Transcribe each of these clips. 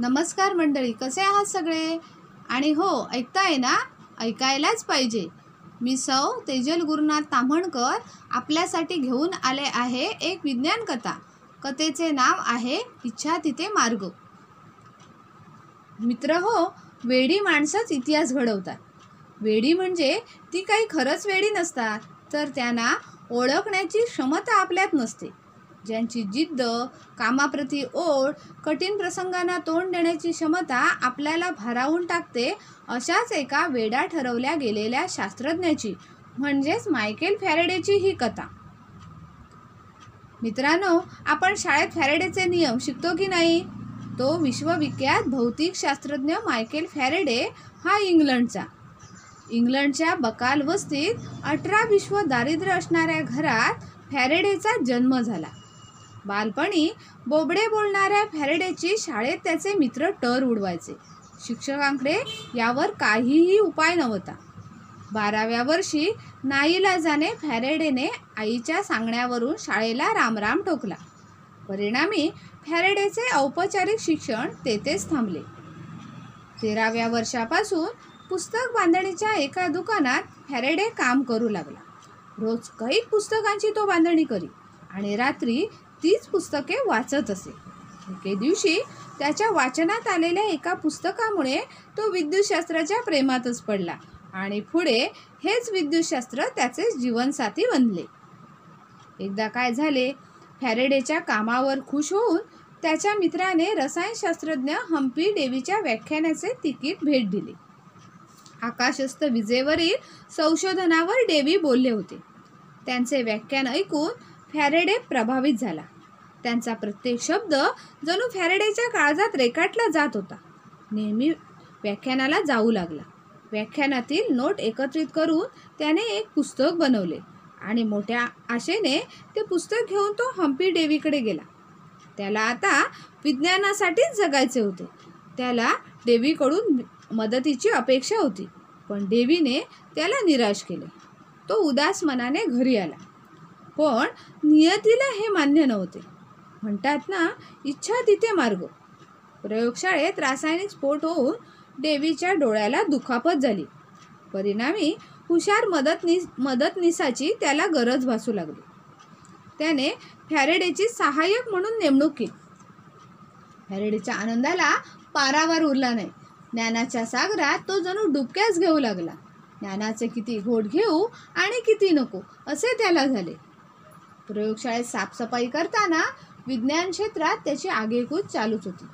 नमस्कार मंडळी कसे आहात सगळे? आणि हो ऐकताय ना? ऐकायलाच पाहिजे. मी सौ तेजल गुरुनाथ ताम्हणकर आपल्यासाठी घेऊन आले आहे एक विज्ञान कथा. कथेचे नाव आहे इच्छा तिथे मार्ग. मित्र हो वेडी माणसंच इतिहास घडवतात. वेडी म्हणजे ती काही खरंच वेडी नसतात तर त्यांना ओळखण्याची क्षमता आपल्यात नसते. ज्यांची जिद्द कामाप्रती ओढ कठीण प्रसंगांना तोंड देण्याची क्षमता आपल्याला भारावून टाकते अशाच एका वेडा ठरवल्या गेलेल्या शास्त्रज्ञाची म्हणजेच मायकेल फॅरेडेची ही कथा. मित्रांनो आपण शाळेत फॅरेडेचे नियम शिकतो की नाही? तो विश्वविख्यात भौतिक शास्त्रज्ञ मायकेल फॅरेडे हा इंग्लंडचा. इंग्लंडच्या बकाल वस्तीत अठरा विश्व दारिद्र्य असणाऱ्या घरात फॅरेडेचा जन्म झाला. बालपणी बोबडे बोलणाऱ्या फॅरेडेची शाळेत त्याचे मित्र टर उडवायचे. शिक्षकांकडे यावर काहीही उपाय नव्हता. बाराव्या वर्षी नाईलाजाने फॅरेडेने आईच्या सांगण्यावरून शाळेला रामराम ठोकला परिणामी फॅरेडेचे औपचारिक शिक्षण तेथेच थांबले. तेराव्या वर्षापासून पुस्तक बांधणीच्या एका दुकानात फॅरेडे काम करू लागला. रोज कैक पुस्तकांची तो बांधणी करी आणि रात्री तीच पुस्तके वाचत असे. एके दिवशी त्याच्या वाचनात आलेल्या एका पुस्तकामुळे तो विद्युतशास्त्राच्या प्रेमातच पडला आणि पुढे हेच विद्युतशास्त्र त्याचे जीवनसाथी बनले. एकदा काय झाले फॅरेडेच्या कामावर खुश होऊन त्याच्या मित्राने रसायनशास्त्रज्ञ हम्पी देवीच्या व्याख्यानाचे तिकीट भेट दिले. आकाशस्थ विजेवरील संशोधनावर डेवी बोलले होते. त्यांचे व्याख्यान ऐकून फॅरेडे प्रभावित झाला. त्यांचा प्रत्येक शब्द जणू फॅरेडेच्या काळजात रेखाटला जात होता. नेहमी व्याख्यानाला जाऊ लागला. व्याख्यानातील नोट एकत्रित करून त्याने एक पुस्तक बनवले आणि मोठ्या आशेने ते पुस्तक घेऊन तो हम्पी डेवीकडे गेला. त्याला आता विज्ञानासाठीच जगायचे होते. त्याला देवीकडून मदतीची अपेक्षा होती पण देवीने त्याला निराश केले. तो उदास मनाने घरी आला. पण नियतीला हे मान्य नव्हते. म्हणतात ना इच्छा तिथे मार्ग. प्रयोगशाळेत रासायनिक स्फोट होऊन देवीच्या डोळ्याला दुखापत झाली. परिणामी हुशार मदतनीस मदतनीसाची त्याला गरज भासू लागली. त्याने फॅरेडेची सहाय्यक म्हणून नेमणूक केली. फॅरेडेच्या आनंदाला पारावार उरला नाही. ज्ञानाच्या सागरात तो जणू डुबक्याच घेऊ लागला. ज्ञानाचे किती घोट घेऊ आणि किती नको असे त्याला झाले. प्रयोगशाळेत साफसफाई करताना विज्ञान क्षेत्रात त्याची आगेकूच चालूच होती.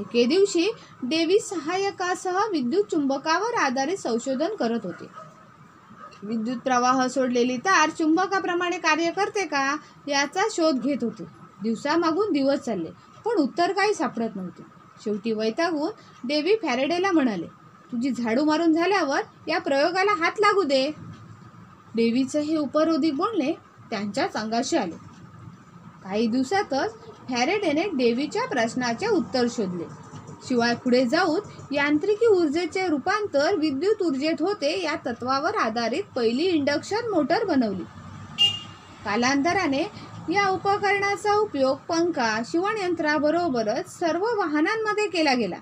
एके दिवशी देवी सहाय्यकासह विद्युत चुंबकावर आधारित संशोधन करत होते. विद्युत प्रवाह सोडलेली तार चुंबकाप्रमाणे कार्य करते का याचा शोध घेत होते. दिवसामागून दिवस चालले पण उत्तर काही सापडत नव्हते. शेवटी वैतागून देवी फॅरेडेला म्हणाले तुझी झाडू मारून झाल्यावर या प्रयोगाला हात लागू दे. देवीचं हे उपरोधिक बोलणे त्यांच्याच अंगाशी आले. काही दिवसातच फॅरेडेने देवीच्या प्रश्नाचे उत्तर शोधले. शिवाय पुढे जाऊन यांत्रिकी ऊर्जेचे रूपांतर विद्युत ऊर्जेत होते या तत्वावर आधारित पहिली इंडक्शन मोटर बनवली. कालांतराने या उपकरणाचा उपयोग पंखा शिवणयंत्राबरोबरच सर्व वाहनांमध्ये केला गेला.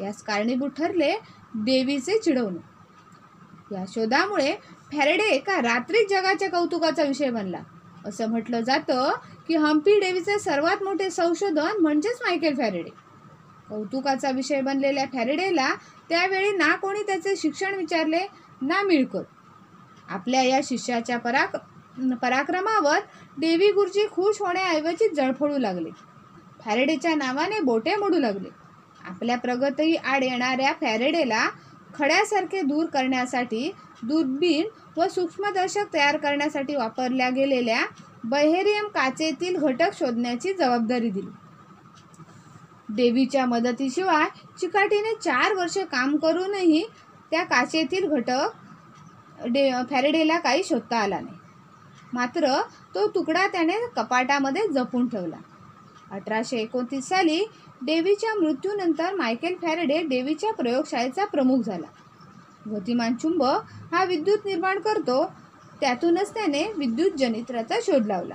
यास कारणीभूत ठरले देवीचे चिडवणे. या शोधामुळे फॅरेडे एका रात्रीत जगाच्या कौतुकाचा विषय बनला. असं म्हटलं जातं की हम्पी डेवीचे सर्वात मोठे संशोधन म्हणजेच मायकेल फॅरेडे. कौतुकाचा विषय बनलेल्या फॅरेडेला त्यावेळी ना कोणी त्याचे शिक्षण विचारले ना मिळकत. आपल्या या शिष्याच्या पराक पराक्रमावर देवी गुरुजी खुश होण्याऐवजी जळफळू लागले. फॅरेडेच्या नावाने बोटे मोडू लागले. आपल्या प्रगतही आड येणाऱ्या फॅरेडेला खड्यासारखे दूर करण्यासाठी दुर्बीण व सूक्ष्मदर्शक तयार करण्यासाठी वापरल्या गेलेल्या बहेरियम काचेतील घटक शोधण्याची जबाबदारी दिली. देवीच्या मदतीशिवाय चिकाटीने चार वर्ष काम करूनही त्या काचेतील घटक डे फॅरेडेला काही शोधता आला नाही. मात्र तो तुकडा त्याने कपाटामध्ये जपून ठेवला. अठराशे एकोणतीस साली डेव्हीच्या मृत्यूनंतर मायकेल फॅरेडे डेव्हीच्या प्रयोगशाळेचा प्रमुख झाला. गतिमान चुंबक हा विद्युत निर्माण करतो. त्यातूनच त्याने विद्युत जनित्राचा शोध लावला.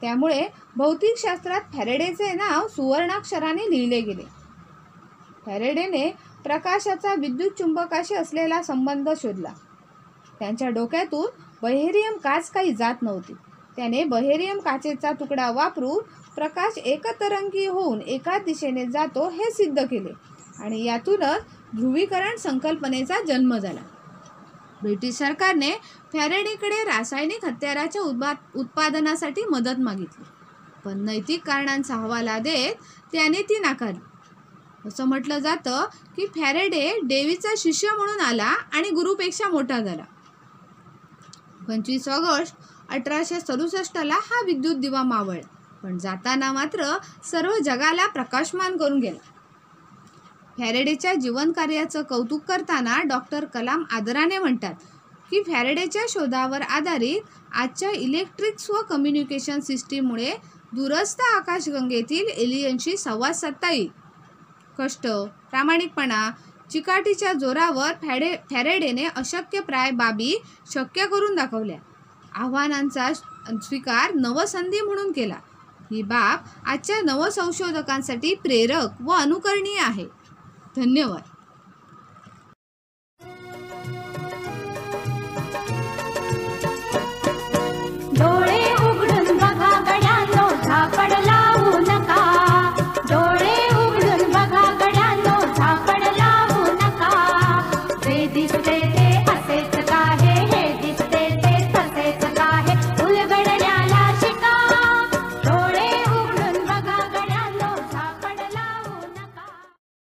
त्यामुळे भौतिकशास्त्रात फॅरेडेचे नाव सुवर्णाक्षराने लिहिले गेले. फॅरेडेने प्रकाशाचा विद्युत चुंबकाशी असलेला संबंध शोधला. त्यांच्या डोक्यातून बहेरियम काच काही जात नव्हती. त्याने बहेरियम काचेचा तुकडा वापरून प्रकाश एकतरंगी होऊन एका दिशेने जातो हे सिद्ध केले आणि यातूनच ध्रुवीकरण संकल्पनेचा जन्म झाला. ब्रिटिश सरकारने फॅरेडेकडे रासायनिक हत्याराच्या उत्पा उत्पादनासाठी मदत मागितली. पण नैतिक कारणांचा हवाला देत त्याने ती नाकारली. असं म्हटलं जातं की फॅरेडे देवीचा शिष्य म्हणून आला आणि गुरुपेक्षा मोठा झाला. पंचवीस ऑगस्ट अठराशे सदुसष्टला हा विद्युत दिवा मावळला. पण जाताना मात्र सर्व जगाला प्रकाशमान करून गेला. फॅरेडेच्या जीवनकार्याचं कौतुक करताना डॉक्टर कलाम आदराने म्हणतात की फॅरेडेच्या शोधावर आधारित आजच्या इलेक्ट्रिक्स व कम्युनिकेशन सिस्टीममुळे दूरस्थ आकाशगंगेतील एलियनशी संवाद साधता येईल. कष्ट प्रामाणिकपणा चिकाटीच्या जोरावर फॅडे फॅरेडेने अशक्यप्राय बाबी शक्य करून दाखवल्या. आव्हानांचा स्वीकार नवसंधी म्हणून केला. ही बाब आजच्या नवसंशोधकांसाठी प्रेरक व अनुकरणीय आहे. धन्यवाद.